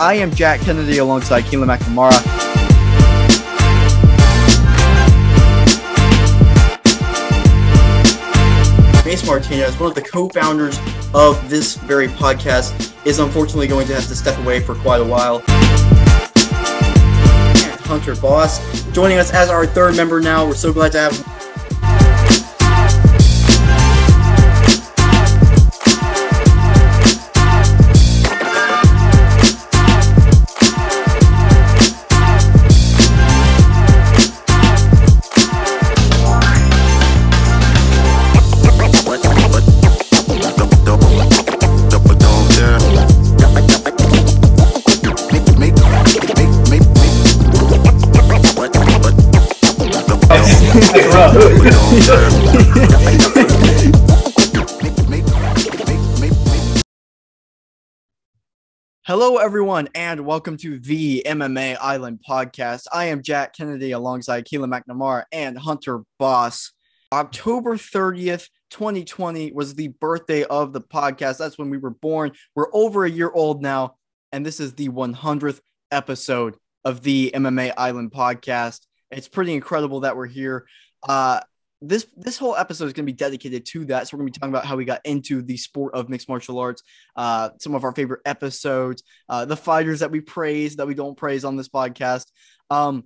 I am Jack Kennedy alongside Keelan McNamara. Mace Martinez, one of the co-founders of this very podcast, is unfortunately going to have to step away for quite a while. Hunter Boss joining us as our third member now. We're so glad to have Hello, everyone, and welcome to the MMA Island podcast. I am Jack Kennedy alongside Keelan McNamara and Hunter Boss. October 30th, 2020 was the birthday of the podcast. That's when we were born. We're over a year old now, and this is the 100th episode of the MMA Island podcast. It's pretty incredible that we're here. Uh, this this whole episode is going to be dedicated to that. So we're going to be talking about how we got into the sport of mixed martial arts, uh, some of our favorite episodes, uh, the fighters that we praise that we don't praise on this podcast. Um,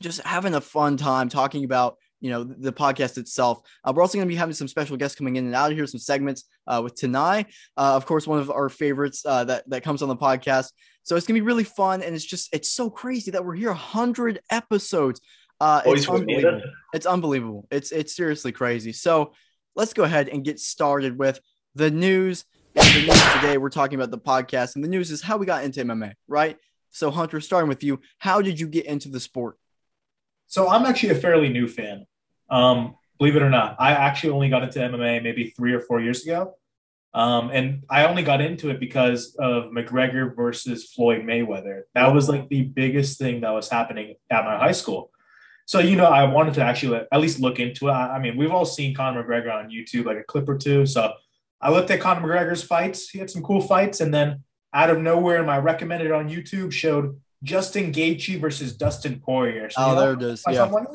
just having a fun time talking about you know the podcast itself. Uh, we're also going to be having some special guests coming in and out of here, some segments uh, with Tanai, uh, of course, one of our favorites uh, that that comes on the podcast. So it's going to be really fun, and it's just it's so crazy that we're here, hundred episodes. Uh, it's unbelievable. It's unbelievable. It's it's seriously crazy. So let's go ahead and get started with the news. The news today, we're talking about the podcast, and the news is how we got into MMA, right? So Hunter, starting with you, how did you get into the sport? So I'm actually a fairly new fan. Um, believe it or not, I actually only got into MMA maybe three or four years ago. Um, and I only got into it because of McGregor versus Floyd Mayweather. That was like the biggest thing that was happening at my high school. So, you know, I wanted to actually at least look into it. I mean, we've all seen Conor McGregor on YouTube, like a clip or two. So I looked at Conor McGregor's fights. He had some cool fights. And then out of nowhere, my recommended on YouTube showed Justin Gaethje versus Dustin Poirier. So, oh, know, there it is. Yeah. I'm like,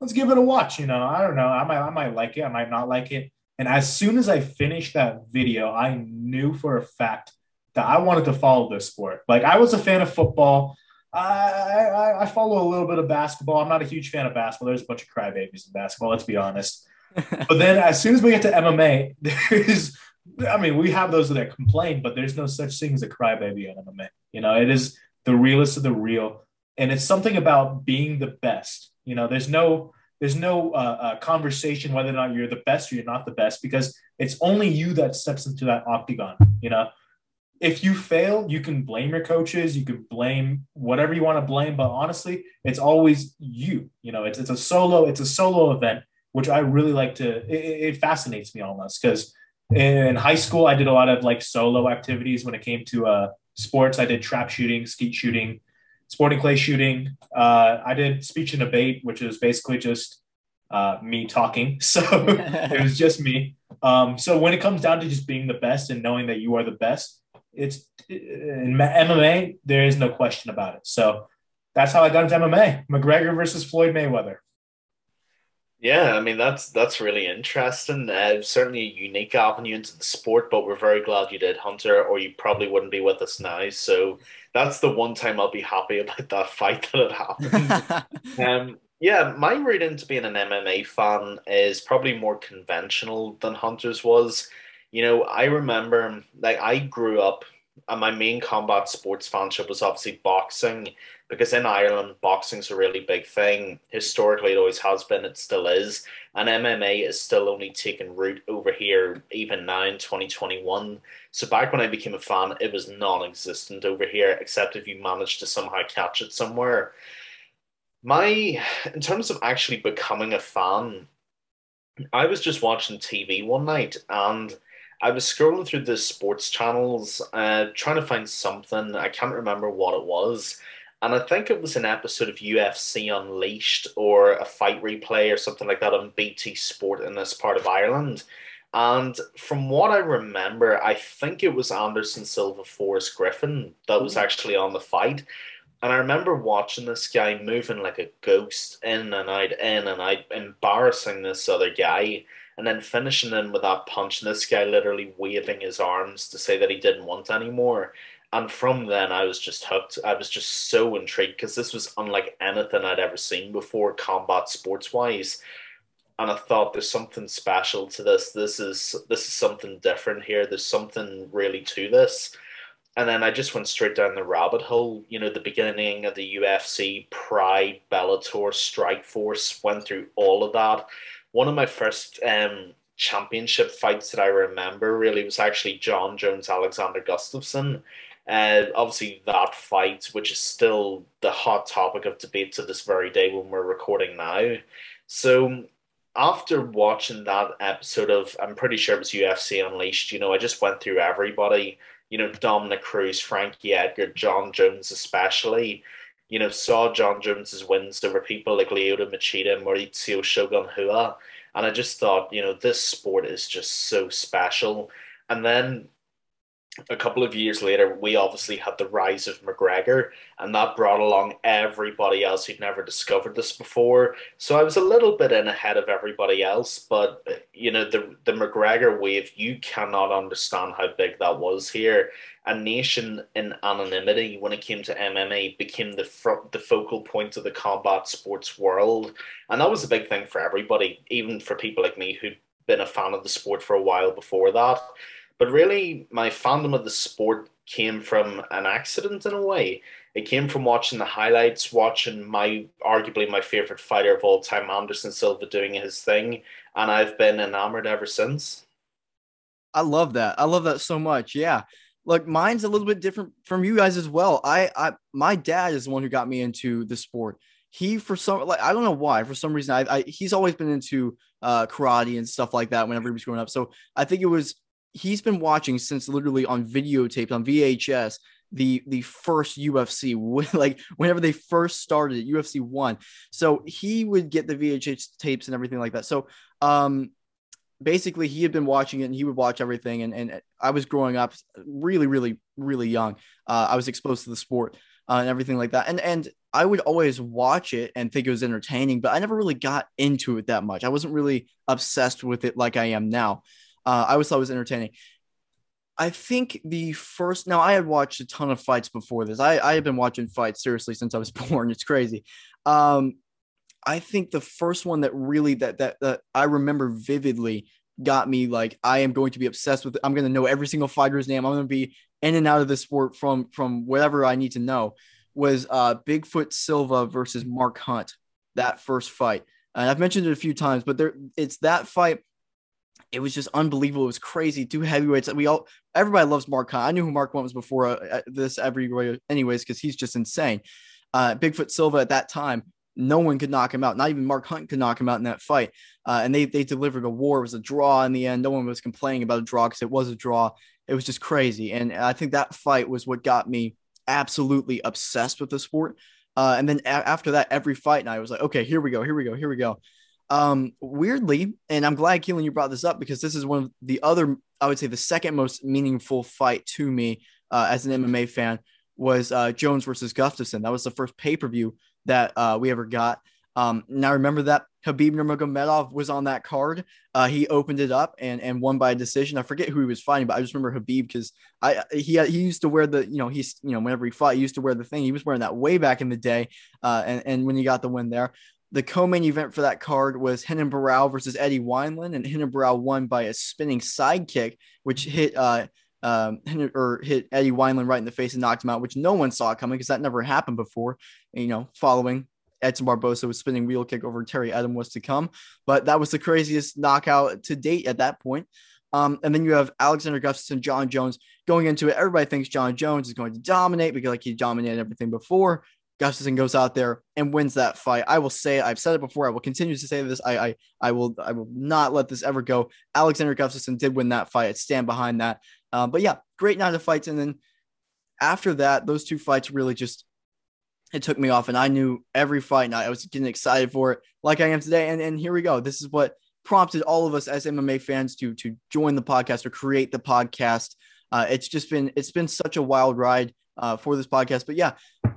let's give it a watch. You know, I don't know. I might, I might like it. I might not like it. And as soon as I finished that video, I knew for a fact that I wanted to follow this sport. Like I was a fan of football. I, I, I follow a little bit of basketball. I'm not a huge fan of basketball. There's a bunch of crybabies in basketball. Let's be honest. but then as soon as we get to MMA, there's I mean, we have those that complain, but there's no such thing as a crybaby in MMA. You know, it is the realest of the real, and it's something about being the best. You know, there's no there's no uh, uh, conversation whether or not you're the best or you're not the best because it's only you that steps into that octagon. You know, if you fail, you can blame your coaches, you can blame whatever you want to blame, but honestly, it's always you. You know, it's it's a solo, it's a solo event, which I really like to. It, it fascinates me almost because in high school I did a lot of like solo activities when it came to uh, sports. I did trap shooting, skeet shooting, sporting clay shooting. Uh, I did speech and debate, which is basically just uh, me talking. So it was just me. Um, so when it comes down to just being the best and knowing that you are the best, it's in MMA. There is no question about it. So that's how I got into MMA: McGregor versus Floyd Mayweather. Yeah, I mean that's that's really interesting. Uh, certainly a unique avenue into the sport, but we're very glad you did, Hunter, or you probably wouldn't be with us now. So that's the one time I'll be happy about that fight that had happened. um, yeah, my route into being an MMA fan is probably more conventional than Hunter's was you know, I remember like I grew up and my main combat sports fanship was obviously boxing because in Ireland boxing's a really big thing. Historically it always has been, it still is. And MMA is still only taking root over here even now in 2021. So back when I became a fan, it was non existent over here, except if you managed to somehow catch it somewhere. My in terms of actually becoming a fan, I was just watching TV one night and I was scrolling through the sports channels, uh, trying to find something. I can't remember what it was. And I think it was an episode of UFC Unleashed or a fight replay or something like that on BT Sport in this part of Ireland. And from what I remember, I think it was Anderson Silva Forrest Griffin that was actually on the fight. And I remember watching this guy moving like a ghost in and out, in and out, embarrassing this other guy, and then finishing in with that punch. And this guy literally waving his arms to say that he didn't want anymore. And from then, I was just hooked. I was just so intrigued because this was unlike anything I'd ever seen before, combat sports wise. And I thought there's something special to this. This is this is something different here. There's something really to this and then I just went straight down the rabbit hole. You know, the beginning of the UFC, Pride, Bellator, Strikeforce, went through all of that. One of my first um, championship fights that I remember really was actually Jon Jones, Alexander Gustafsson. Uh, obviously, that fight, which is still the hot topic of debate to this very day when we're recording now. So, after watching that episode of, I'm pretty sure it was UFC Unleashed, you know, I just went through everybody you know, Dominick Cruz, Frankie Edgar, Jon Jones, especially, you know, saw Jon Jones's wins over people like Lyoto Machida, Mauricio Shogun Rua. And I just thought, you know, this sport is just so special. And then a couple of years later, we obviously had the rise of McGregor, and that brought along everybody else who'd never discovered this before. So I was a little bit in ahead of everybody else, but you know, the the McGregor wave, you cannot understand how big that was here. A nation in anonymity when it came to MMA became the fr- the focal point of the combat sports world, and that was a big thing for everybody, even for people like me who'd been a fan of the sport for a while before that. But really, my fandom of the sport came from an accident in a way. It came from watching the highlights, watching my arguably my favorite fighter of all time, Anderson Silva, doing his thing, and I've been enamored ever since. I love that. I love that so much. Yeah. Look, mine's a little bit different from you guys as well. I, I, my dad is the one who got me into the sport. He, for some, like, I don't know why, for some reason, I, I he's always been into uh, karate and stuff like that whenever he was growing up. So I think it was he's been watching since literally on videotape on VHS the the first UFC like whenever they first started UFC 1 so he would get the VHS tapes and everything like that. So um basically he had been watching it and he would watch everything. And, and I was growing up really really really young. Uh, I was exposed to the sport uh, and everything like that. And and I would always watch it and think it was entertaining but I never really got into it that much. I wasn't really obsessed with it like I am now uh, I always thought it was entertaining. I think the first now I had watched a ton of fights before this. I, I had been watching fights seriously since I was born. It's crazy. Um, I think the first one that really that that that I remember vividly got me like I am going to be obsessed with it. I'm going to know every single fighter's name. I'm going to be in and out of the sport from from whatever I need to know. Was uh, Bigfoot Silva versus Mark Hunt that first fight? And I've mentioned it a few times, but there it's that fight it was just unbelievable. It was crazy. Two heavyweights. We all, everybody loves Mark Hunt. I knew who Mark Hunt was before uh, this every anyways, because he's just insane. Uh, Bigfoot Silva at that time, no one could knock him out. Not even Mark Hunt could knock him out in that fight. Uh, and they they delivered a war. It was a draw in the end. No one was complaining about a draw because it was a draw. It was just crazy. And I think that fight was what got me absolutely obsessed with the sport. Uh, and then a- after that, every fight night, I was like, okay, here we go, here we go, here we go. Um, weirdly, and I'm glad Keelan you brought this up because this is one of the other, I would say, the second most meaningful fight to me uh, as an MMA fan was uh, Jones versus Gustafsson. That was the first pay per view that uh, we ever got. Um, now remember that Khabib Nurmagomedov was on that card. Uh, he opened it up and and won by a decision. I forget who he was fighting, but I just remember Khabib because I he he used to wear the you know he's you know whenever he fought he used to wear the thing. He was wearing that way back in the day, uh, and and when he got the win there, the co-main event for that card was Renan Barão versus Eddie Wineland, and Renan Barão won by a spinning side kick, which hit uh um or hit Eddie Wineland right in the face and knocked him out, which no one saw coming because that never happened before. You know, following Edson Barbosa was spinning wheel kick over Terry Etim was to come, but that was the craziest knockout to date at that point. Um, and then you have Alexander Gustafsson, Jon Jones going into it. Everybody thinks Jon Jones is going to dominate because like he dominated everything before. Gustafsson goes out there and wins that fight. I will say I've said it before. I will continue to say this. I I, I will I will not let this ever go. Alexander Gustafsson did win that fight. I stand behind that. Um, but yeah, great night of fights. And then after that, those two fights really just it took me off, and I knew every fight night I was getting excited for it, like I am today. And and here we go. This is what prompted all of us as MMA fans to to join the podcast or create the podcast. Uh, it's just been it's been such a wild ride uh, for this podcast. But yeah,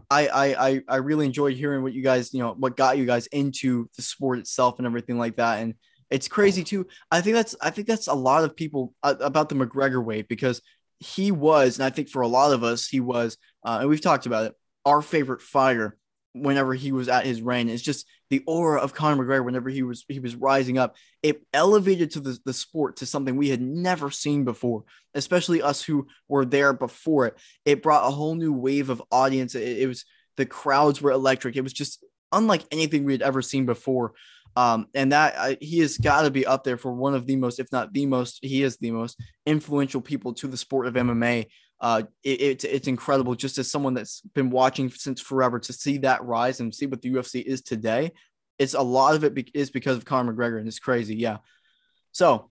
I, I I really enjoyed hearing what you guys you know what got you guys into the sport itself and everything like that. And it's crazy too. I think that's I think that's a lot of people uh, about the McGregor way because he was, and I think for a lot of us, he was, uh, and we've talked about it, our favorite fighter whenever he was at his reign. It's just the aura of Conor McGregor whenever he was he was rising up. It elevated to the, the sport to something we had never seen before, especially us who were there before it. It brought a whole new wave of audience. It, it was the crowds were electric. It was just unlike anything we had ever seen before. Um, and that uh, he has got to be up there for one of the most, if not the most, he is the most influential people to the sport of MMA. Uh, it, it's it's incredible just as someone that's been watching since forever to see that rise and see what the UFC is today. It's a lot of it be- is because of Conor McGregor, and it's crazy. Yeah. So,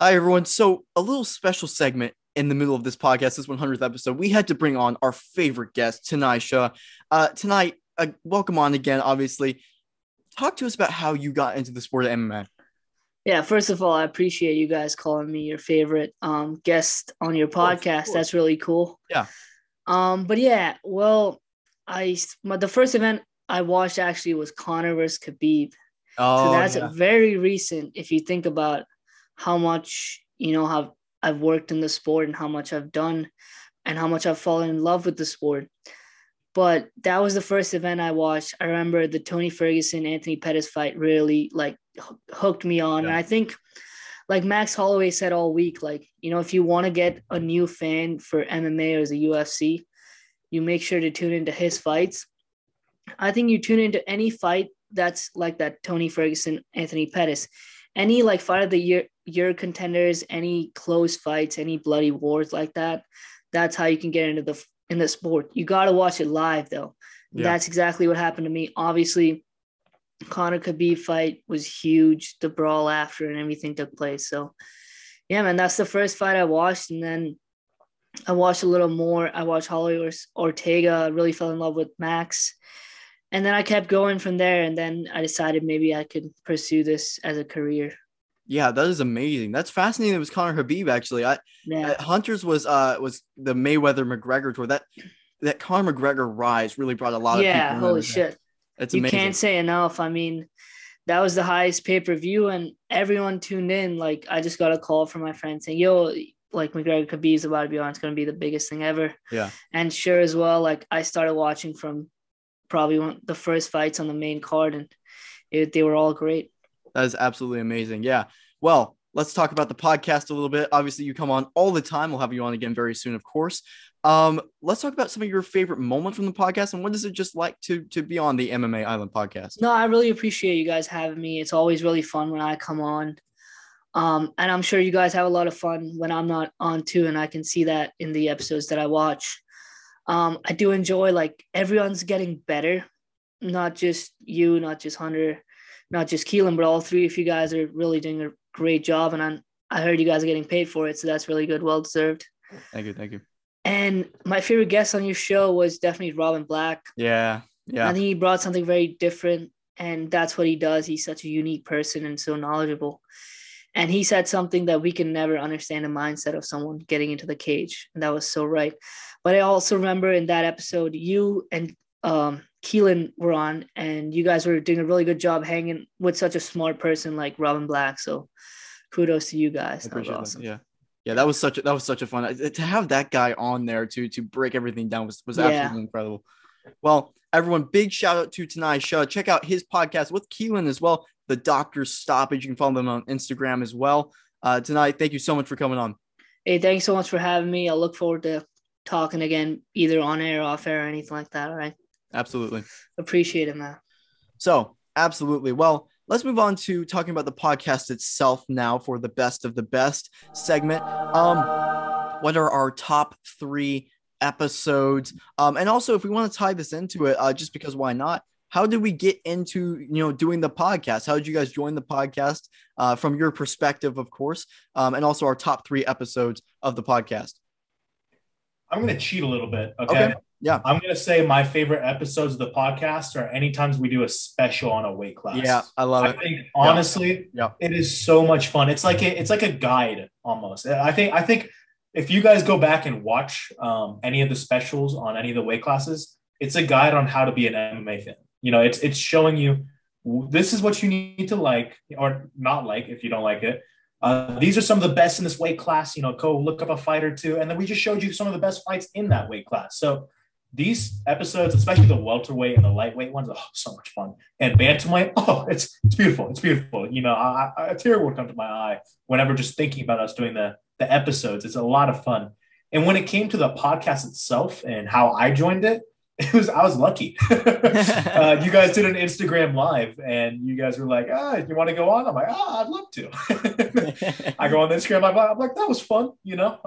hi everyone. So a little special segment in the middle of this podcast, this 100th episode, we had to bring on our favorite guest, Tanai Shah. Uh, Tanai, uh, welcome on again. Obviously, talk to us about how you got into the sport of MMA. Yeah, first of all, I appreciate you guys calling me your favorite um, guest on your podcast. That's really cool. Yeah. Um, but yeah, well, I my, the first event I watched actually was Conor versus Khabib. Oh, so that's yeah. very recent if you think about how much you know how I've worked in the sport and how much I've done and how much I've fallen in love with the sport. But that was the first event I watched. I remember the Tony Ferguson Anthony Pettis fight really like hooked me on. Yeah. And I think like Max Holloway said all week, like, you know, if you want to get a new fan for MMA or the UFC, you make sure to tune into his fights. I think you tune into any fight that's like that Tony Ferguson, Anthony Pettis, any like fight of the year year contenders, any close fights, any bloody wars like that. That's how you can get into the in the sport. You got to watch it live though. Yeah. That's exactly what happened to me. Obviously, Conor Khabib fight was huge. The brawl after and everything took place. So, yeah, man, that's the first fight I watched, and then I watched a little more. I watched Holly Or- Ortega. I really fell in love with Max, and then I kept going from there. And then I decided maybe I could pursue this as a career. Yeah, that is amazing. That's fascinating. It was Conor Khabib actually. I Yeah, uh, Hunters was uh was the Mayweather McGregor tour. That that Conor McGregor rise really brought a lot of yeah. Holy shit. It's you amazing. can't say enough. I mean, that was the highest pay per view, and everyone tuned in. Like, I just got a call from my friend saying, "Yo, like McGregor Khabib's about to be on. It's going to be the biggest thing ever." Yeah. And sure as well, like I started watching from probably one the first fights on the main card, and it, they were all great. That is absolutely amazing. Yeah. Well, let's talk about the podcast a little bit. Obviously, you come on all the time. We'll have you on again very soon, of course. Um, let's talk about some of your favorite moments from the podcast and what is it just like to to be on the MMA Island podcast? No, I really appreciate you guys having me. It's always really fun when I come on. Um, and I'm sure you guys have a lot of fun when I'm not on too, and I can see that in the episodes that I watch. Um, I do enjoy like everyone's getting better, not just you, not just Hunter, not just Keelan, but all three of you guys are really doing a great job. And I I heard you guys are getting paid for it, so that's really good, well deserved. Thank you, thank you. And my favorite guest on your show was definitely Robin Black. Yeah, yeah. I think he brought something very different, and that's what he does. He's such a unique person and so knowledgeable. And he said something that we can never understand the mindset of someone getting into the cage, and that was so right. But I also remember in that episode, you and um, Keelan were on, and you guys were doing a really good job hanging with such a smart person like Robin Black. So, kudos to you guys. That was awesome. that. Yeah. Yeah, that was such a that was such a fun to have that guy on there to to break everything down was was Yeah. absolutely incredible. Well, everyone, big shout out to Tanai Shah. Check out his podcast with Keelan as well, the Doctor's Stoppage. You can follow them on Instagram as well. Uh, Tanai, thank you so much for coming on. Hey, thanks so much for having me. I look forward to talking again, either on air, off air, or anything like that. All right. Absolutely. Appreciate it, man. So, absolutely. Well, let's move on to talking about the podcast itself now for the best of the best segment. Um, what are our top three episodes? Um, and also, if we want to tie this into it, uh, just because why not? How did we get into you know doing the podcast? How did you guys join the podcast uh, from your perspective, of course, um, and also our top three episodes of the podcast? I'm going to cheat a little bit. Okay? Okay. Yeah. I'm gonna say my favorite episodes of the podcast are any times we do a special on a weight class. Yeah, I love I it. I think honestly, Yeah. it is so much fun. It's like a, it's like a guide almost. I think I think if you guys go back and watch um, any of the specials on any of the weight classes, it's a guide on how to be an MMA fan. You know, it's it's showing you this is what you need to like or not like if you don't like it. Uh, these are some of the best in this weight class. You know, go look up a fight or two, and then we just showed you some of the best fights in that weight class. So these episodes, especially the welterweight and the lightweight ones, oh, so much fun. And bantamweight, oh, it's it's beautiful. It's beautiful. You know, I, I, a tear would come to my eye whenever just thinking about us doing the the episodes. It's a lot of fun. And when it came to the podcast itself and how I joined it, it was I was lucky. uh, you guys did an Instagram live, and you guys were like, "Ah, you want to go on?" I'm like, "Ah, I'd love to." I go on the Instagram. I'm, I'm like, "That was fun," you know.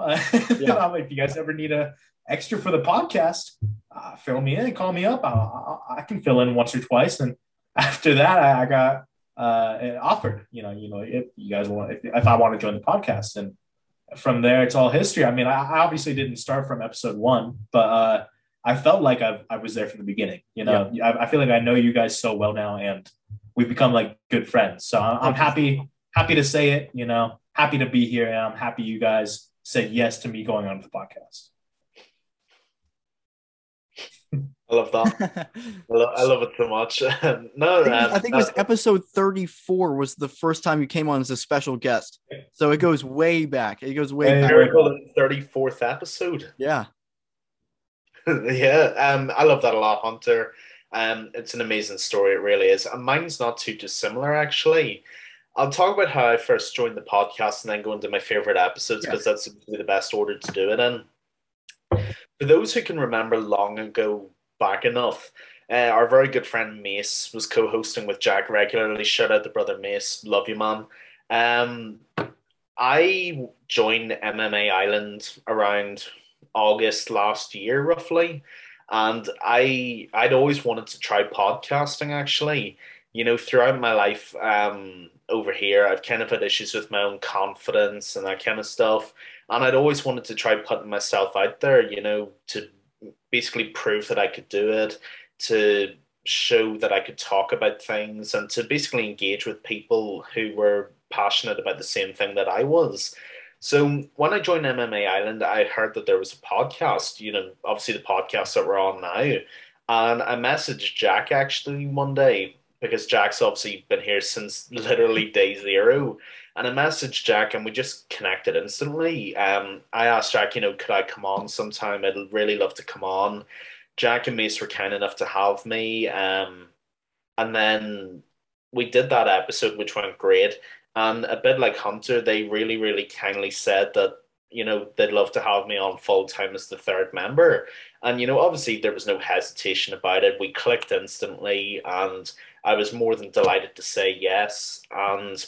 Yeah. I'm like, "If you guys ever need a extra for the podcast, uh, fill me in, call me up. I, I, I can fill in once or twice." And after that, I, I got uh, offered. You know, you know, if you guys want, if, if I want to join the podcast, and from there, it's all history. I mean, I, obviously didn't start from episode one, but. uh I felt like I, I was there from the beginning. You know, I, I feel like I know you guys so well now, and we've become like good friends. So I'm, I'm happy happy to say it. You know, happy to be here, and I'm happy you guys said yes to me going on the podcast. I love that. I, lo- I love it so much. no, I think, it was- um, I think it was uh, episode 34 was the first time you came on as a special guest. So it goes way back. It goes way back. Miracle 34th episode. Yeah. yeah, um, I love that a lot, Hunter. Um, it's an amazing story, it really is. And mine's not too dissimilar, actually. I'll talk about how I first joined the podcast and then go into my favorite episodes Yeah. because that's the best order to do it in. For those who can remember long ago back enough, uh, our very good friend Mace was co-hosting with Jack regularly. Shout out to brother Mace, love you, man. Um, I joined MMA Island around August last year, roughly, and I I'd always wanted to try podcasting. Actually, you know, throughout my life um, over here, I've kind of had issues with my own confidence and that kind of stuff, and I'd always wanted to try putting myself out there. You know, to basically prove that I could do it, to show that I could talk about things, and to basically engage with people who were passionate about the same thing that I was. So when I joined MMA Island, I heard that there was a podcast, you know, obviously the podcast that we're on now. And I messaged Jack actually one day because Jack's obviously been here since literally day zero. And I messaged Jack and we just connected instantly. Um, I asked Jack, you know, could I come on sometime? I'd really love to come on. Jack and Mace were kind enough to have me. Um, and then we did that episode, which went great. And a bit like Hunter, they really, really kindly said that, you know, they'd love to have me on full time as the third member. And, you know, obviously there was no hesitation about it. We clicked instantly, and I was more than delighted to say yes. And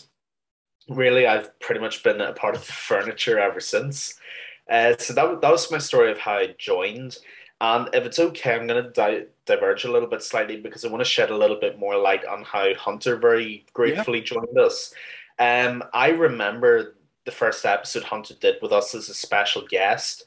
really, I've pretty much been a part of the furniture ever since. Uh, so that, that was my story of how I joined. And if it's okay, I'm going to di- diverge a little bit slightly because I want to shed a little bit more light on how Hunter very gratefully joined us. Um, I remember the first episode Hunter did with us as a special guest.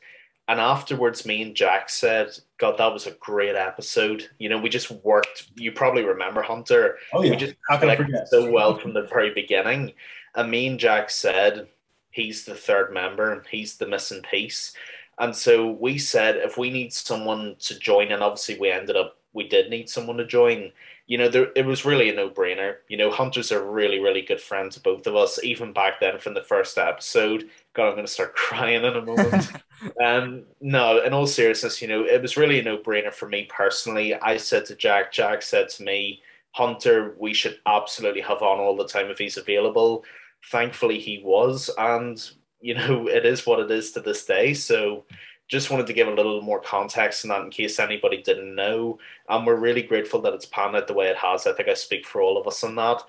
And afterwards, me and Jack said, God, that was a great episode. You know, we just worked. You probably remember Hunter. Oh yeah. We just how can I forget? so well from the very beginning. And Jack said, he's the third member and he's the missing piece. And so we said, if we need someone to join, and obviously we ended up, we did need someone to join, you know, there, it was really a no brainer. You know, Hunter's a really, really good friend to both of us, even back then from the first episode. God, I'm going to start crying in a moment. um, no, in all seriousness, you know, it was really a no brainer for me personally. I said to Jack, Jack said to me, Hunter, we should absolutely have on all the time if he's available. Thankfully, he was. And, you know, it is what it is to this day. So, just wanted to give a little more context on that in case anybody didn't know. And we're really grateful that it's panned out the way it has. I think I speak for all of us on that.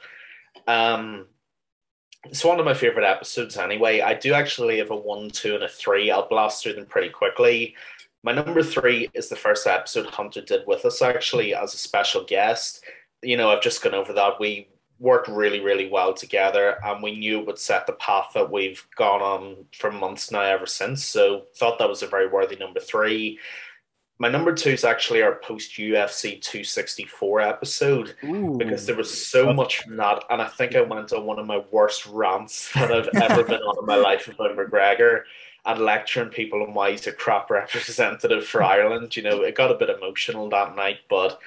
Um, it's one of my favorite episodes anyway. I do actually have a one, two, and a three. I'll blast through them pretty quickly. My number three is the first episode Hunter did with us actually as a special guest. You know, I've just gone over that. We worked really, really well together and we knew it would set the path that we've gone on for months now ever since. So thought that was a very worthy number three. my number two is actually our post UFC 264 episode Ooh. because there was so much from that, and I think I went on one of my worst rants that I've ever been on in my life about McGregor and lecturing people on why he's a crap representative for Ireland. You know, it got a bit emotional that night, but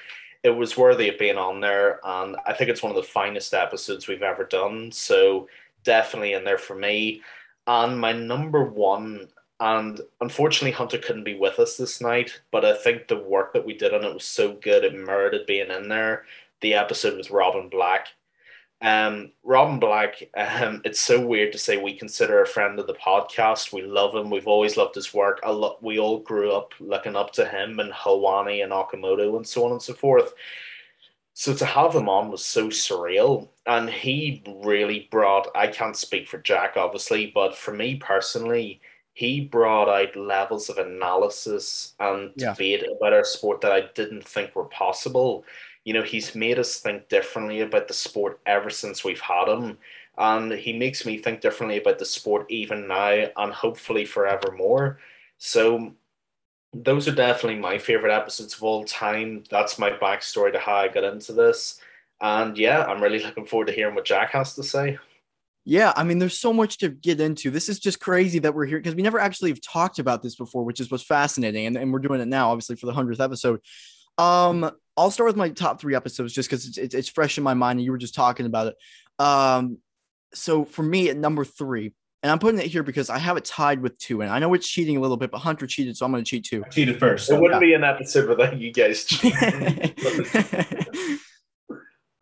it was worthy of being on there, and I think it's one of the finest episodes we've ever done. So definitely in there for me. And my number one and unfortunately, Hunter couldn't be with us this night, but I think the work that we did on it was so good, it merited being in there. The episode with Robin Black. Um, Robin Black, um, it's so weird to say we consider a friend of the podcast. We love him. We've always loved his work. A lot, we all grew up looking up to him and Helwani and Okamoto and so on and so forth. So to have him on was so surreal. And he really brought, I can't speak for Jack, obviously, but for me personally, he brought out levels of analysis and Yeah. debate about our sport that I didn't think were possible. You know, he's made us think differently about the sport ever since we've had him. And he makes me think differently about the sport even now and hopefully forevermore. So those are definitely my favorite episodes of all time. That's my backstory to how I got into this. And yeah, I'm really looking forward to hearing what Jack has to say. Yeah, I mean, there's so much to get into. This is just crazy that we're here because we never actually have talked about this before, which is what's fascinating. And, and we're doing it now, obviously, for the 100th episode. Um, I'll start with my top three episodes just because it's, it's, it's fresh in my mind and you were just talking about it. Um, so for me, at number three, and I'm putting it here because I have it tied with two, and I know it's cheating a little bit, but Hunter cheated, so I'm going to cheat too. I cheated first. It wouldn't be an episode without you guys cheating.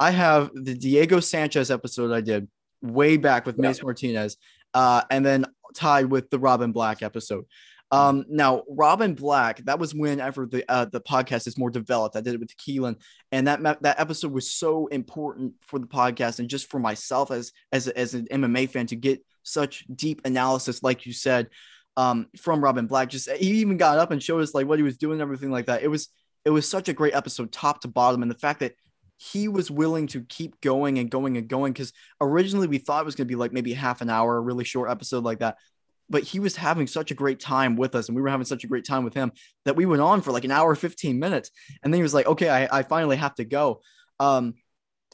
I have the Diego Sanchez episode I did way back with Yeah. Mace Martinez, uh, and then tied with the Robin Black episode. Um, now Robin Black, that was whenever the uh, the podcast is more developed. I did it with Keelan, and that that episode was so important for the podcast and just for myself as as as an MMA fan to get such deep analysis, like you said, um, from Robin Black. Just he even got up and showed us like what he was doing, and everything like that. It was it was such a great episode, top to bottom, and the fact that he was willing to keep going and going and going because originally we thought it was going to be like maybe half an hour, a really short episode like that. But he was having such a great time with us, and we were having such a great time with him that we went on for like an hour, 15 minutes. And then he was like, okay, I, I finally have to go. Um,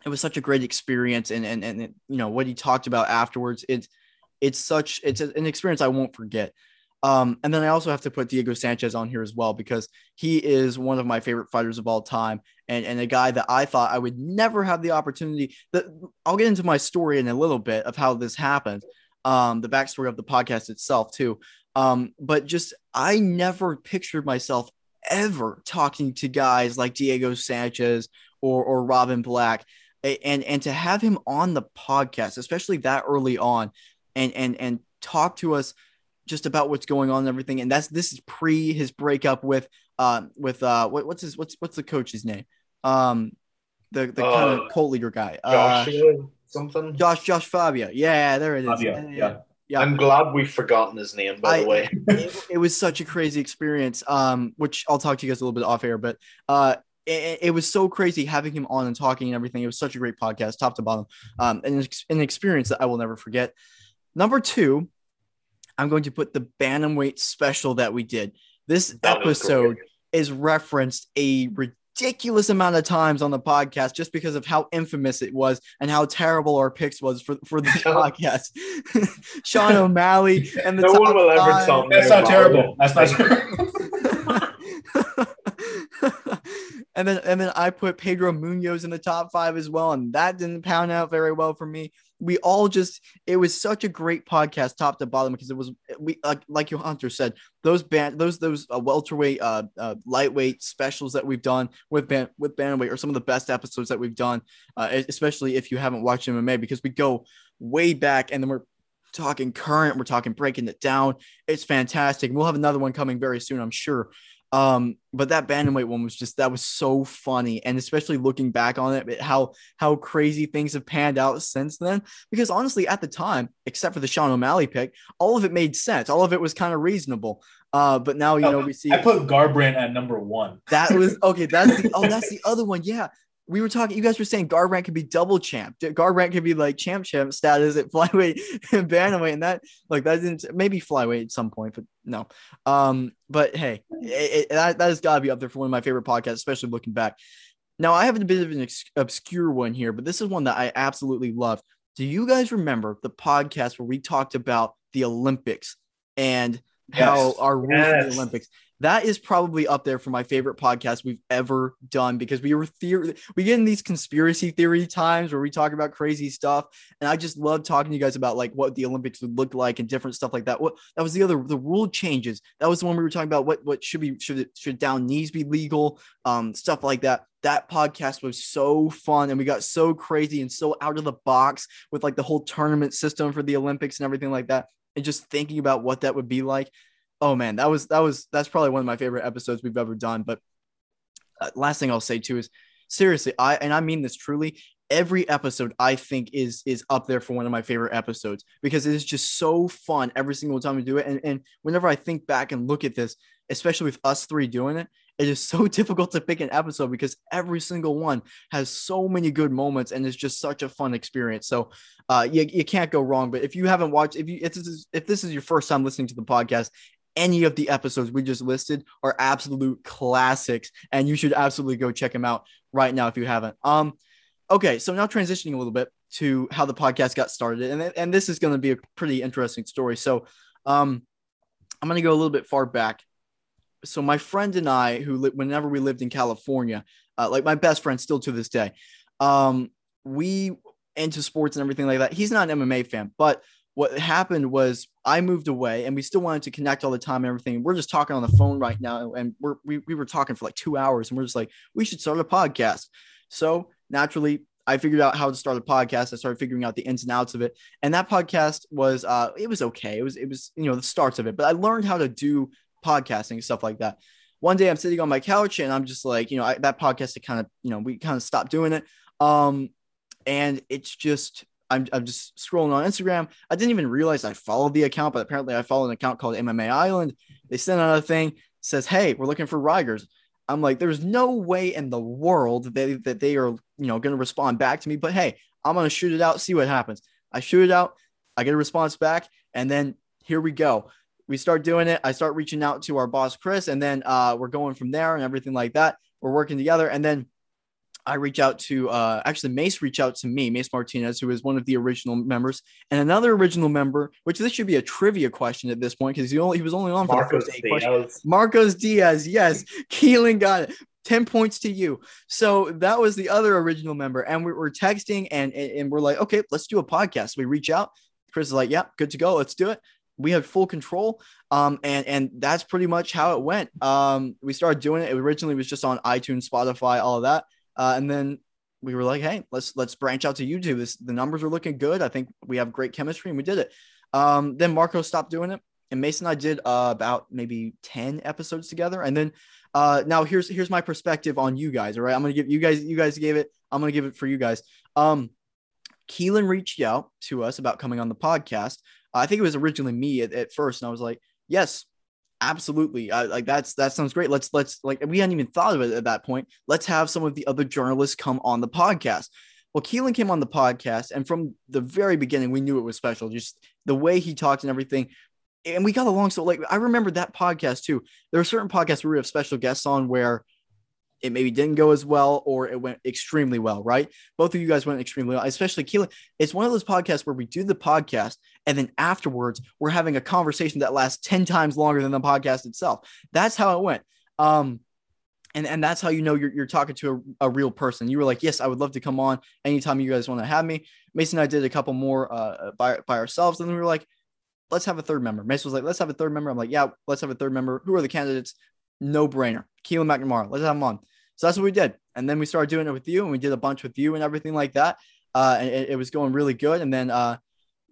it was such a great experience. And, and, and, you know, what he talked about afterwards, it's, it's such, it's an experience I won't forget. Um, and then I also have to put Diego Sanchez on here as well because he is one of my favorite fighters of all time, and, and a guy that I thought I would never have the opportunity. That I'll get into my story in a little bit of how this happened, um, the backstory of the podcast itself too. Um, but just I never pictured myself ever talking to guys like Diego Sanchez or or Robin Black, and and to have him on the podcast, especially that early on, and and and talk to us just about what's going on and everything. And that's this is pre his breakup with uh with uh what, what's his what's what's the coach's name? Um the the kind Uh, of cult leader guy. Uh something. Josh Josh Fabia. Yeah, there it is. Fabia, yeah. yeah. I'm glad we've forgotten his name, by I- the way. it, it was such a crazy experience um which i'll talk to you guys a little bit off air but uh it, it was so crazy having him on and talking and everything it was such a great podcast top to bottom um and it's an experience that i will never forget number two i'm going to put the bantamweight special that we did this That episode is referenced a ridiculous amount of times on the podcast just because of how infamous it was and how terrible our picks was for, for the podcast. Sean O'Malley and the No top one will ever five. tell That's not terrible. it. That's not. and then and then I put Pedro Munhoz in the top five as well, and that didn't pound out very well for me. We all just it was such a great podcast, top to bottom, because it was we like like your hunter said those band those those uh, welterweight uh, uh lightweight specials that we've done with ban with bantamweight are some of the best episodes that we've done, uh, especially if you haven't watched MMA because we go way back and then we're talking current, we're talking breaking it down. It's fantastic. We'll have another one coming very soon, I'm sure. Um, but that bantamweight one was just that was so funny, and especially looking back on it, how how crazy things have panned out since then. Because honestly, at the time, except for the Sean O'Malley pick, all of it made sense. All of it was kind of reasonable. Uh, but now you know we see I put Garbrandt at number one. that was okay. That's the oh, that's the other one. Yeah, we were talking. You guys were saying Garbrandt could be double champ. Garbrandt could be like champ champ status at flyweight and bantamweight, and that like that didn't maybe flyweight at some point, but no. Um, but hey, it, it, that that has got to be up there for one of my favorite podcasts, especially looking back. Now I have a bit of an obscure one here, but this is one that I absolutely love. Do you guys remember the podcast where we talked about the Olympics and yes. how our rules yes. the Olympics? That is probably up there for my favorite podcast we've ever done because we were theory we get in these conspiracy theory times where we talk about crazy stuff. And i just love talking to you guys about like what the olympics would look like and different stuff like that. What that was the other the rule changes. That was the one we were talking about what what should be should should down knees be legal um stuff like that. That podcast was so fun and we got so crazy and so out of the box with like the whole tournament system for the olympics and everything like that. And just thinking about what that would be like oh man, that was that was that's probably one of my favorite episodes we've ever done. But uh, last thing I'll say too is seriously, I and I mean this truly. Every episode I think is is up there for one of my favorite episodes because it is just so fun every single time we do it. And and whenever I think back and look at this, especially with us three doing it, it is so difficult to pick an episode because every single one has so many good moments and it's just such a fun experience. So uh, you, you can't go wrong. But if you haven't watched, if you if this is if this is your first time listening to the podcast any of the episodes we just listed are absolute classics, and you should absolutely go check them out right now if you haven't. Um, okay, so now transitioning a little bit to how the podcast got started, and and this is going to be a pretty interesting story. So, um, I'm going to go a little bit far back. So my friend and I, who li- whenever we lived in California, uh, like my best friend still to this day, um, we into sports and everything like that. He's not an MMA fan, but what happened was I moved away and we still wanted to connect all the time and everything. We're just talking on the phone right now and we're, we, we were talking for like two hours and we're just like, we should start a podcast. So naturally, I figured out how to start a podcast. I started figuring out the ins and outs of it. And that podcast was, uh, it was okay. It was, it was, you know, the starts of it, but I learned how to do podcasting and stuff like that. One day I'm sitting on my couch and I'm just like, you know, I, that podcast, it kind of, you know, we kind of stopped doing it. Um, and it's just, I'm, I'm just scrolling on Instagram. I didn't even realize I followed the account, but apparently I followed an account called MMA Island. They sent out a thing says, "Hey, we're looking for Rigers." I'm like, there's no way in the world that they, that they are, you know, going to respond back to me. But hey, I'm going to shoot it out, see what happens. I shoot it out, I get a response back, and then here we go. We start doing it. I start reaching out to our boss Chris, and then uh, we're going from there and everything like that. We're working together, and then I reach out to uh, actually Mace reach out to me, Mace Martinez, who is one of the original members, and another original member, which this should be a trivia question at this point because he only he was only on for Marcos the first eight questions. Marcos Diaz, yes, Keelan got it. 10 points to you. So that was the other original member. And we were texting and, and we're like, okay, let's do a podcast. We reach out. Chris is like, yeah, good to go. Let's do it. We had full control. Um, and, and that's pretty much how it went. Um, we started doing it. It originally was just on iTunes, Spotify, all of that. Uh, and then we were like, hey, let's let's branch out to YouTube. This the numbers are looking good. I think we have great chemistry, and we did it. Um, then Marco stopped doing it, and Mason and I did uh, about maybe ten episodes together. And then uh, now here's here's my perspective on you guys. All right, I'm gonna give you guys you guys gave it. I'm gonna give it for you guys. Um, Keelan reached out to us about coming on the podcast. I think it was originally me at, at first, and I was like, yes, absolutely uh, like that's that sounds great. Let's let's like we hadn't even thought of it at that point. Let's have some of the other journalists come on the podcast. Well keelan came on the podcast and from the very beginning we knew it was special just the way he talked and everything and we got along so like i remember that podcast too. There are certain podcasts where we have special guests on where it maybe didn't go as well or it went extremely well, right? Both of you guys went extremely well, especially Keelan. It's one of those podcasts where we do the podcast and then afterwards we're having a conversation that lasts 10 times longer than the podcast itself. That's how it went. Um, and, and that's how you know you're, you're talking to a, a real person. You were like, yes, I would love to come on anytime you guys want to have me. Mason and I did a couple more uh, by, by ourselves. And then we were like, let's have a third member. Mason was like, let's have a third member. I'm like, yeah, let's have a third member. Who are the candidates? No brainer. Keelan McNamara, let's have him on. So that's what we did. And then we started doing it with you and we did a bunch with you and everything like that. Uh, and it, it was going really good. And then uh,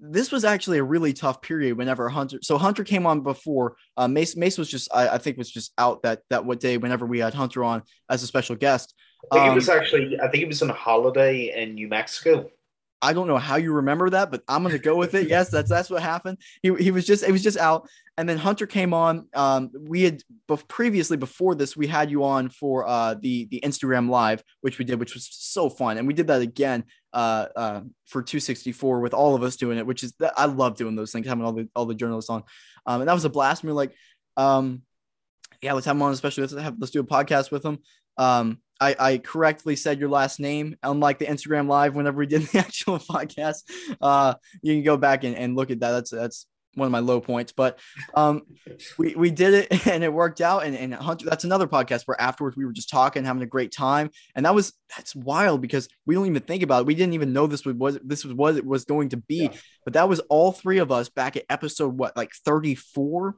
this was actually a really tough period whenever Hunter. So Hunter came on before uh, Mace. Mace was just, I, I think, was just out that that what day whenever we had Hunter on as a special guest. I think um, it was actually, I think it was on a holiday in New Mexico. I don't know how you remember that, but I'm gonna go with it. Yes, that's that's what happened. He, he was just it was just out, and then Hunter came on. Um, we had bef- previously before this we had you on for uh the the Instagram live, which we did, which was so fun, and we did that again uh, uh for 264 with all of us doing it, which is I love doing those things, having all the all the journalists on, um, and that was a blast. And we were like, um, yeah, let's have him on, especially let's have let's do a podcast with him. Um, I, I correctly said your last name, unlike the Instagram live whenever we did the actual podcast. Uh, you can go back and, and look at that. That's that's one of my low points, but um, we, we did it and it worked out. And, and Hunter, that's another podcast where afterwards we were just talking, having a great time. And that was, that's wild because we don't even think about it. We didn't even know this was, was this was what it was going to be, yeah. but that was all three of us back at episode, what, like 34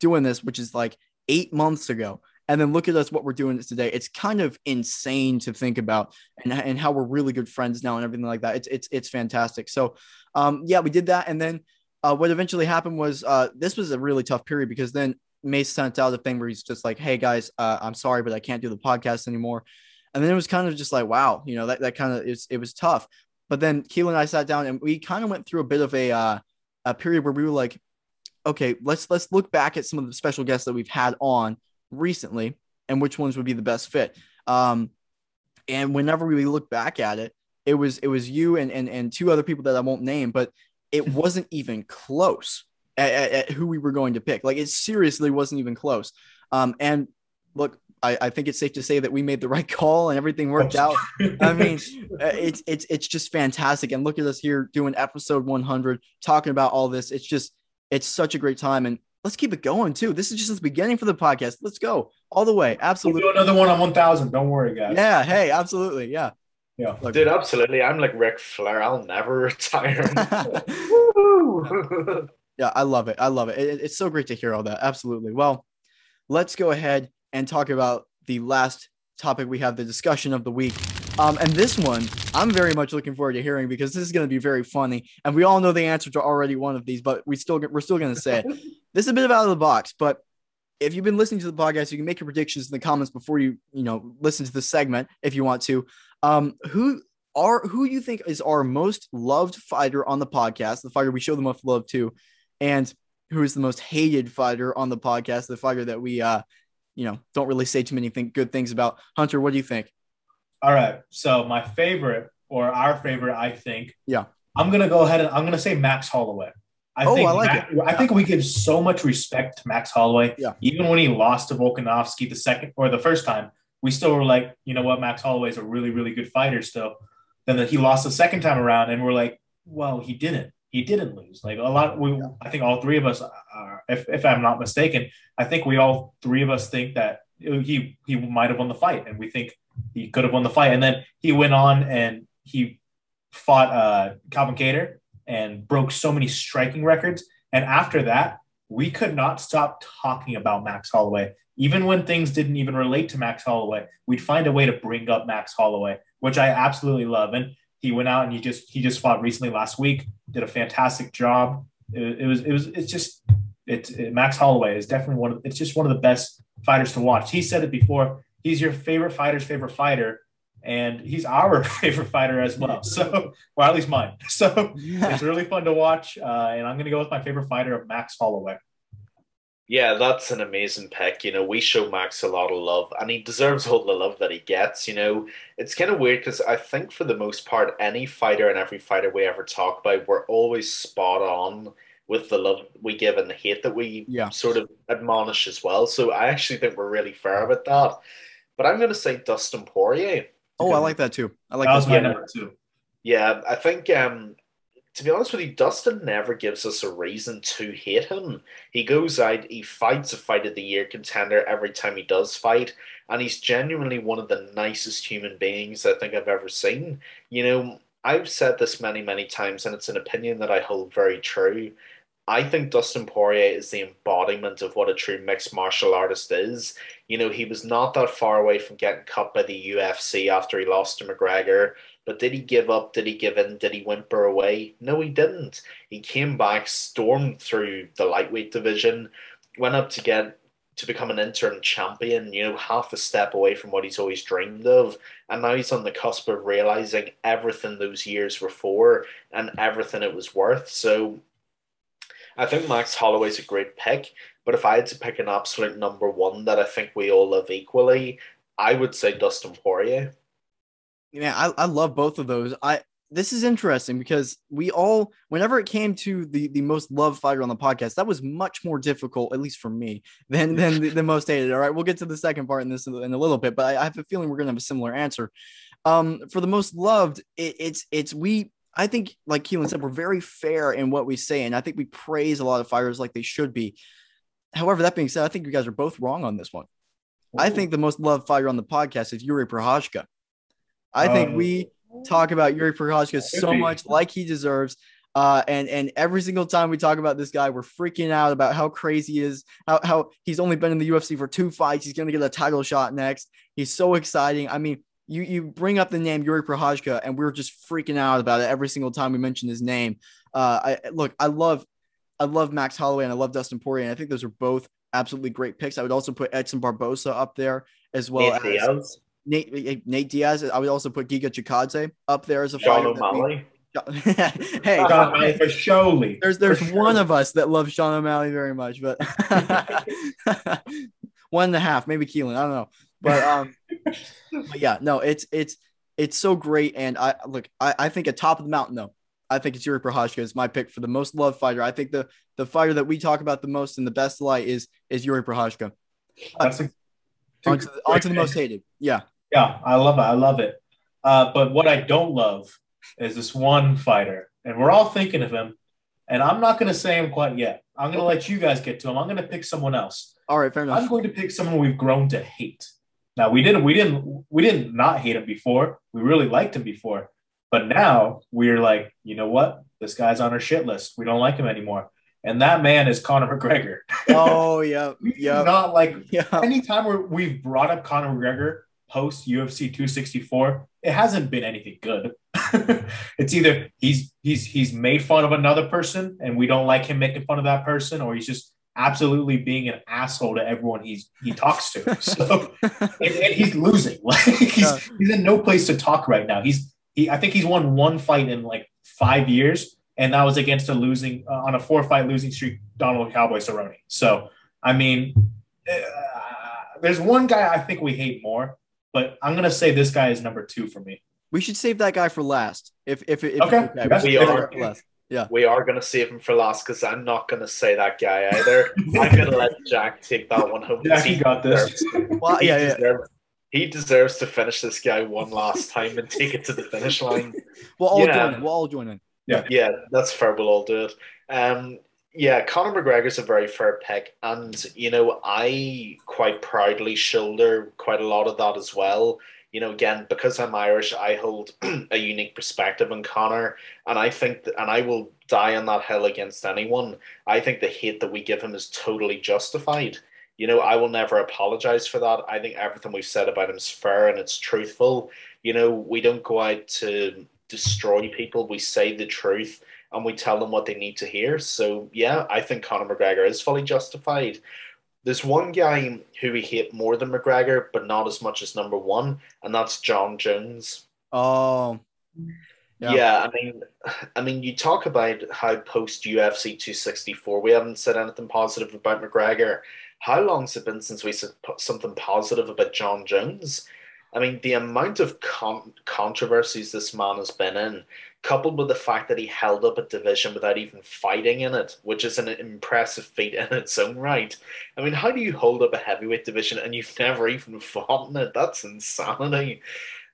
doing this, which is like eight months ago and then look at us what we're doing today. It's kind of insane to think about and, and how we're really good friends now and everything like that. It's it's it's fantastic. So um yeah we did that. And then uh, what eventually happened was uh this was a really tough period because then Mace sent out a thing where he's just like hey guys uh, I'm sorry but I can't do the podcast anymore. And then it was kind of just like wow you know that, that kind of is it was tough. But then Keelan and I sat down and we kind of went through a bit of a uh, a period where we were like okay let's let's look back at some of the special guests that we've had on recently and which ones would be the best fit. Um, and whenever we look back at it, it was it was you and and, and two other people that I won't name, but it wasn't even close at, at, at who we were going to pick. Like it seriously wasn't even close. Um, and look, I, I, think it's safe to say that we made the right call and everything worked out. I mean, uh, it's it's it's just fantastic. And look at us here doing episode 100, talking about all this. It's just it's such a great time. And let's keep it going too. This is just the beginning for the podcast. Let's go all the way. Absolutely. We'll do another one on 1000. Don't worry, guys. Yeah. Hey, absolutely. Yeah. Yeah. Look, Dude, absolutely. I'm like Ric Flair. I'll never retire. yeah, I love it. I love it. it. It's so great to hear all that. Absolutely. Well, let's go ahead and talk about the last topic we have the discussion of the week. Um, and this one, I'm very much looking forward to hearing because this is going to be very funny. And we all know the answer to already one of these, but we still we're still going to say it. this is a bit of out of the box, but if you've been listening to the podcast, you can make your predictions in the comments before you you know listen to the segment if you want to. Um, who are who you think is our most loved fighter on the podcast? The fighter we show the most love to, and who is the most hated fighter on the podcast? The fighter that we uh you know don't really say too many think, good things about. Hunter, what do you think? All right. So my favorite or our favorite, I think. Yeah. I'm gonna go ahead and I'm gonna say Max Holloway. I oh, think I like Max, it. I think we give so much respect to Max Holloway. Yeah. Even when he lost to Volkanovski the second or the first time, we still were like, you know what, Max Holloway is a really, really good fighter still. Then that he lost the second time around, and we're like, well, he didn't. He didn't lose. Like a lot, we, yeah. I think all three of us are, if, if I'm not mistaken, I think we all three of us think that he he might have won the fight, and we think he could have won the fight. And then he went on and he fought uh, Calvin Kattar and broke so many striking records. And after that, we could not stop talking about Max Holloway. Even when things didn't even relate to Max Holloway, we'd find a way to bring up Max Holloway, which I absolutely love. And he went out and he just he just fought recently last week, did a fantastic job. It, it was it was it's just it's it, Max Holloway is definitely one of it's just one of the best fighters to watch. He said it before he's your favorite fighter's favorite fighter, and he's our favorite fighter as well. So, or at least mine. So yeah. it's really fun to watch. Uh, and I'm going to go with my favorite fighter of Max Holloway. Yeah, that's an amazing pick. You know, we show Max a lot of love, and he deserves all the love that he gets. You know, it's kind of weird because I think for the most part, any fighter and every fighter we ever talk about, we're always spot on with the love we give and the hate that we yeah. sort of admonish as well. So I actually think we're really fair about that. But I'm going to say Dustin Poirier. Oh, I like that too. I like that was my number two. Yeah, I think um, to be honest with you, Dustin never gives us a reason to hate him. He goes out, he fights a fight of the year contender every time he does fight, and he's genuinely one of the nicest human beings I think I've ever seen. You know, I've said this many, many times, and it's an opinion that I hold very true. I think Dustin Poirier is the embodiment of what a true mixed martial artist is. You know, he was not that far away from getting cut by the UFC after he lost to McGregor. But did he give up? Did he give in? Did he whimper away? No, he didn't. He came back, stormed through the lightweight division, went up to get to become an interim champion, you know, half a step away from what he's always dreamed of. And now he's on the cusp of realizing everything those years were for and everything it was worth. So I think Max Holloway's a great pick. But if I had to pick an absolute number one that I think we all love equally, I would say Dustin Poirier. Yeah, I, I love both of those. I this is interesting because we all, whenever it came to the the most loved fighter on the podcast, that was much more difficult, at least for me, than than the, the most hated. All right, we'll get to the second part in this in a little bit, but I, I have a feeling we're gonna have a similar answer. Um, for the most loved, it, it's it's we. I think, like Keelan said, we're very fair in what we say, and I think we praise a lot of fighters like they should be. However, that being said, I think you guys are both wrong on this one. Ooh. I think the most loved fighter on the podcast is Yuri Prochazka. I think um, we talk about Yuri Prochazka so much like he deserves. Uh, and and every single time we talk about this guy, we're freaking out about how crazy he is, how, how he's only been in the UFC for two fights. He's gonna get a title shot next. He's so exciting. I mean, you you bring up the name Yuri Prochazka, and we're just freaking out about it every single time we mention his name. Uh, I look, I love, I love Max Holloway and I love Dustin Poirier, and I think those are both absolutely great picks. I would also put Edson Barboza up there as well Nate as Nate, eh, Nate Diaz. I would also put Giga Chikadze up there as a Sean fighter. Hey, Sean O'Malley for surely. There's there's sure. one of us that loves Sean O'Malley very much, but one and a half, maybe Keelan. I don't know, but um, but yeah, no, it's it's it's so great, and I look, I, I think at top of the mountain though. I think it's Yuri Prochazka is my pick for the most loved fighter. I think the the fighter that we talk about the most in the best light is is Yuri Prochazka. That's a, onto, the, onto the most hated. Yeah. Yeah, I love it. I love it. Uh, but what I don't love is this one fighter, and we're all thinking of him. And I'm not going to say him quite yet. I'm going to let you guys get to him. I'm going to pick someone else. All right, fair enough. I'm going to pick someone we've grown to hate. Now we didn't, we didn't, we didn't not hate him before. We really liked him before, but now we're like, you know what? This guy's on our shit list. We don't like him anymore. And that man is Conor McGregor. Oh yeah, yeah. Not like yeah. anytime where we've brought up Conor McGregor, post UFC 264, it hasn't been anything good. it's either he's he's he's made fun of another person and we don't like him making fun of that person, or he's just absolutely being an asshole to everyone he's he talks to. So and, and, he's losing. Like he's yeah. he's in no place to talk right now. He's he I think he's won one fight in like five years, and that was against a losing uh, on a four fight losing streak, Donald Cowboy Cerrone. So I mean. Uh, there's one guy I think we hate more, but I'm gonna say this guy is number two for me. We should save that guy for last. If if, if okay, okay. We are. Yeah, we are gonna save him for last because I'm not gonna say that guy either. I'm gonna let Jack take that one home. Jack, he got this. well, he yeah, deserves, yeah. He deserves to finish this guy one last time and take it to the finish line. we'll all yeah. join in. We'll all join in. Yeah, yeah, that's fair. We'll all do it. Um, yeah, Conor McGregor's a very fair pick, and you know I quite proudly shoulder quite a lot of that as well you know, again, because I'm Irish, I hold a unique perspective on Conor, and I think that, and I will die on that hill against anyone. I think the hate that we give him is totally justified. You know, I will never apologize for that. I think everything we've said about him is fair and it's truthful. You know, we don't go out to destroy people. We say the truth and we tell them what they need to hear. So yeah, I think Conor McGregor is fully justified. There's one guy who we hate more than McGregor, but not as much as number one, and that's Jon Jones. Oh, yeah. yeah. I mean, I mean, you talk about how post UFC 264 we haven't said anything positive about McGregor. How long's it been since we said something positive about Jon Jones? I mean, the amount of con- controversies this man has been in, coupled with the fact that he held up a division without even fighting in it, which is an impressive feat in its own right. I mean, how do you hold up a heavyweight division and you've never even fought in it? That's insanity.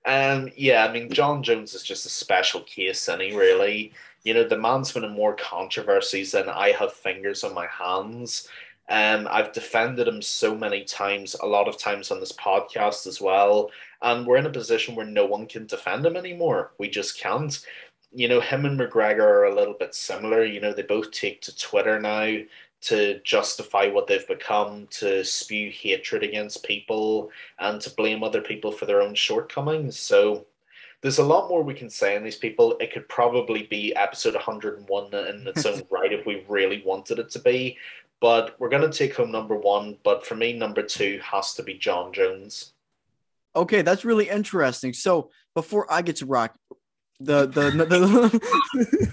Um, yeah, I mean, Jon Jones is just a special case, he really, you know, the man's been in more controversies than I have fingers on my hands. Um, I've defended him so many times, a lot of times on this podcast as well. And we're in a position where no one can defend him anymore. We just can't. You know, him and McGregor are a little bit similar. You know, they both take to Twitter now to justify what they've become, to spew hatred against people, and to blame other people for their own shortcomings. So there's a lot more we can say on these people. It could probably be episode 101 in its own right if we really wanted it to be. But we're gonna take home number one. But for me, number two has to be Jon Jones. Okay, that's really interesting. So before I get to rock, the the, the, the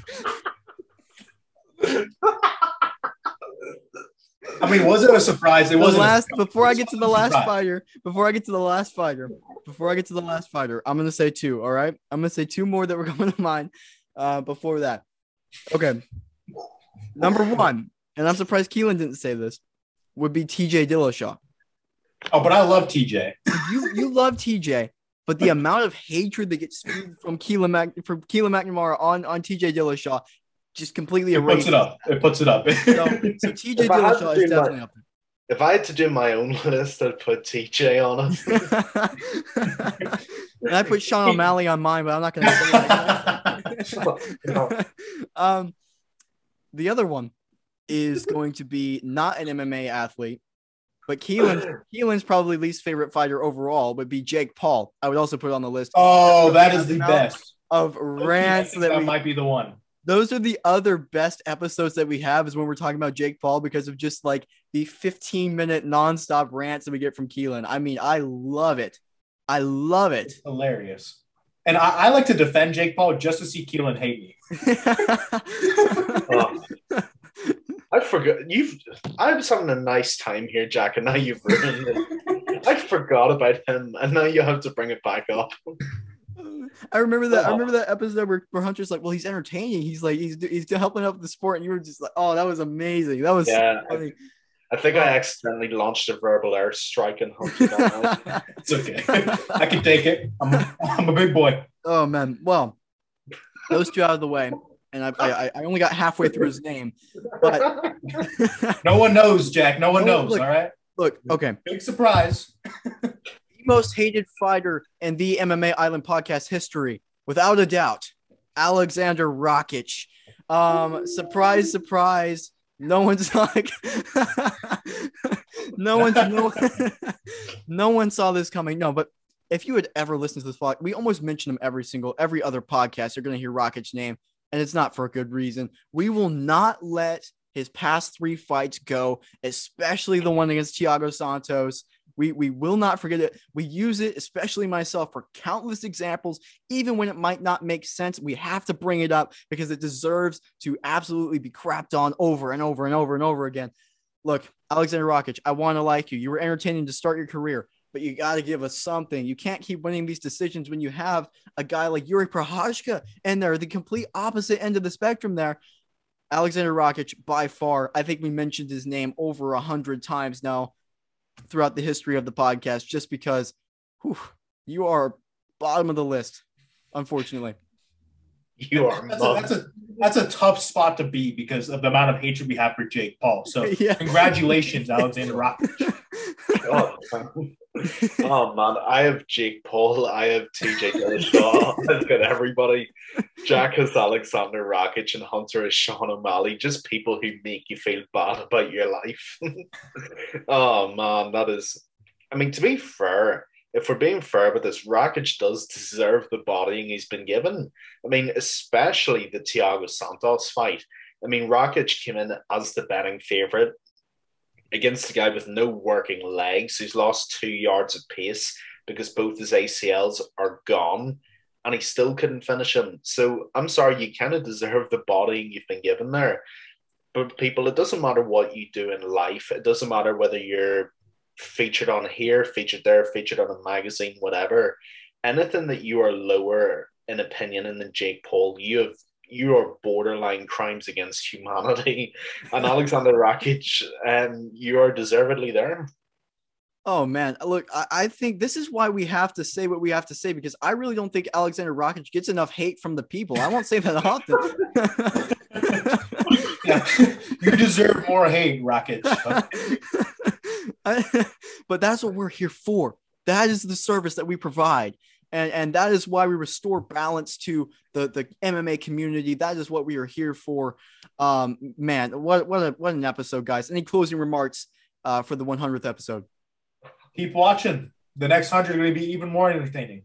I mean, was it a surprise? It wasn't. a last before I get to the last surprise. fighter, before I get to the last fighter, before I get to the last fighter, I'm gonna say two. All right, I'm gonna say two more that were coming to mind. Uh, before that, okay. Number one, and I'm surprised Keelan didn't say this, would be T.J. Dillashaw. Oh, but I love TJ. You you love TJ, but the amount of hatred that gets spewed from Keelan Mac from Keelan McNamara on on TJ Dillashaw just completely It puts erases. it up. It puts it up. So, so TJ If I had to Dillashaw do is my- definitely up there. If I had to do my own list, I'd put TJ on it. and I put Sean O'Malley on mine, but I'm not going to say that. um, the other one is going to be not an MMA athlete, but Keelan. Keelan's probably least favorite fighter overall would be Jake Paul. I would also put on the list oh, that is the best. of rants that that we. might be the one. Those are the other best episodes that we have is when we're talking about Jake Paul because of just like the 15 minute nonstop rants that we get from Keelan. I mean, I love it. I love it. It's hilarious. And I, I like to defend Jake Paul just to see Keelan hate me. Oh, I forgot you've. I was having a nice time here, Jack, and now you've ruined it. I forgot about him, and now you have to bring it back up. I remember that. I Oh. remember that episode where, where Hunter's like, "Well, he's entertaining. He's like, he's he's helping out the sport," and you were just like, "Oh, that was amazing. That was Yeah, I, funny." I think I accidentally launched a verbal airstrike and Hunter got out. It's okay. I can take it. I'm, I'm a big boy. oh man. Well, those two out of the way, and I I, I only got halfway through his name, but No one knows, Jack. No one No, knows. look. all right. look, okay. Big surprise. the most hated fighter in the MMA Island podcast history, without a doubt, Alexander Rakic. Um, surprise, surprise. No one's like, no one's no, no one saw this coming. No, but if you had ever listened to this pod, we almost mention him every single every other podcast. You're gonna hear Rakic's name, and it's not for a good reason. We will not let his past three fights go, especially the one against Thiago Santos. We, we will not forget it. We use it, especially myself, for countless examples, even when it might not make sense. We have to bring it up because it deserves to absolutely be crapped on over and over and over and over again. Look, Alexander Rakic, I want to like you. You were entertaining to start your career, but you got to give us something. You can't keep winning these decisions when you have a guy like Yuri Prochazka in there, the complete opposite end of the spectrum there. Alexander Rakic, by far, I think we mentioned his name over a hundred times now throughout the history of the podcast, just because whew, you are bottom of the list, unfortunately. You are That's a, that's a that's a tough spot to be because of the amount of hatred we have for Jake Paul. So yeah. congratulations, Alexander Rock. Oh, oh man, I have Jake Paul, I have TJ Dillashaw, I've got everybody. Jack has Alexander Rakic and Hunter is Sean O'Malley, just people who make you feel bad about your life. oh man, that is. I mean, to be fair, if we're being fair with this, Rakic does deserve the bodying he's been given. I mean, especially the Thiago Santos fight. I mean, Rakic came in as the betting favorite against a guy with no working legs who's lost two yards of pace because both his ACLs are gone and he still couldn't finish him. So I'm sorry, you kind of deserve the bodying you've been given there. But people, it doesn't matter what you do in life, it doesn't matter whether you're featured on here, featured there, featured on a magazine, whatever. Anything that you are lower in opinion than Jake Paul, you have you are borderline crimes against humanity. And Alexander Rakic, um, you are deservedly there. Oh man, look, I, I think this is why we have to say what we have to say because I really don't think Alexander Rakic gets enough hate from the people. I won't say that often. Yeah. you deserve more hate, Rocket. I- but that's what we're here for. That is the service that we provide. And, and that is why we restore balance to the, the MMA community. That is what we are here for. Um, man, what what a, what an episode, guys. Any closing remarks uh, for the 100th episode? Keep watching. The next hundred are going to be even more entertaining.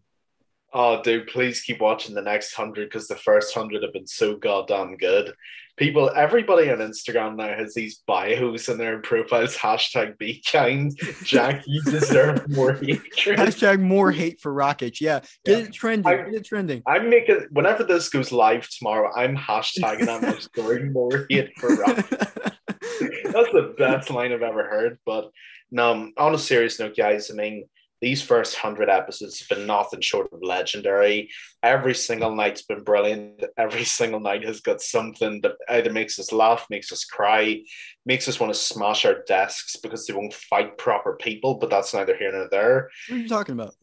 Oh, dude, please keep watching the next hundred because the first hundred have been so goddamn good. People, everybody on Instagram now has these bios in their profiles. Hashtag be kind. Jack, you deserve more hatred. Hashtag more hate for Rakic. Yeah, get Yeah. it trending. I- get it trending. I'm making whenever this goes live tomorrow, I'm hashtagging my story more hate for Rakic. That's the best line I've ever heard. But no, on a serious note, guys, I mean, these first hundred episodes have been nothing short of legendary. Every single night's been brilliant. Every single night has got something that either makes us laugh, makes us cry, makes us want to smash our desks because they won't fight proper people. But that's neither here nor there. what are you talking about?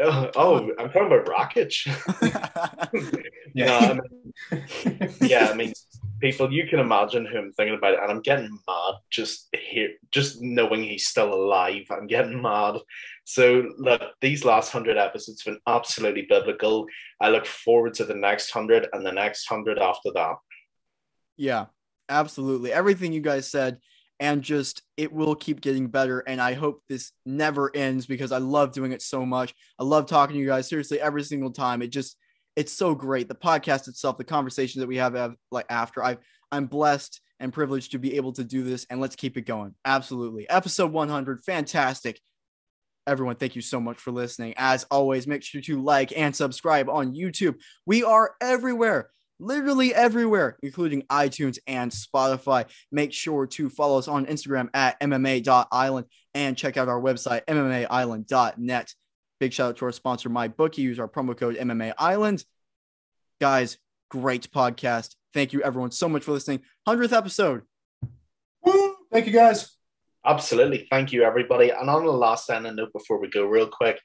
Oh, oh, I'm talking about Rakic. Yeah. No, I mean, yeah, I mean, people, you can imagine who I'm thinking about, it, and I'm getting mad just here, just knowing he's still alive. I'm getting mad. So, look, these last hundred episodes have been absolutely biblical. I look forward to the next hundred and the next hundred after that. Yeah, absolutely. Everything you guys said, and just it will keep getting better. And I hope this never ends because I love doing it so much. I love talking to you guys seriously every single time. It just it's so great. The podcast itself, the conversations that we have av- like after I I'm blessed and privileged to be able to do this and let's keep it going. Absolutely. Episode 100, fantastic. Everyone, thank you so much for listening. As always, make sure to like and subscribe on YouTube. We are everywhere literally everywhere, including iTunes and Spotify. Make sure to follow us on Instagram at MMA.island and check out our website, MMAisland.net. Big shout out to our sponsor, MyBookie. Use our promo code MMA Island. Guys, great podcast. Thank you, everyone, so much for listening. 100th episode. Woo! Thank you guys. Absolutely. Thank you, everybody. And on the last end note before we go, real quick,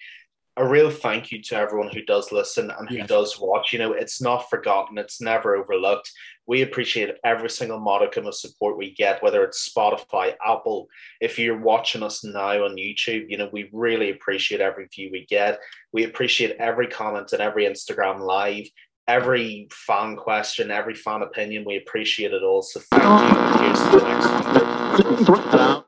a real thank you to everyone who does listen and who Yes. does watch. You know, it's not forgotten, it's never overlooked. We appreciate every single modicum of support we get, whether it's Spotify, Apple. If you're watching us now on YouTube, you know, we really appreciate every view we get. We appreciate every comment and every Instagram live, every fan question, every fan opinion. We appreciate it all. So thank you. Here's to the next one.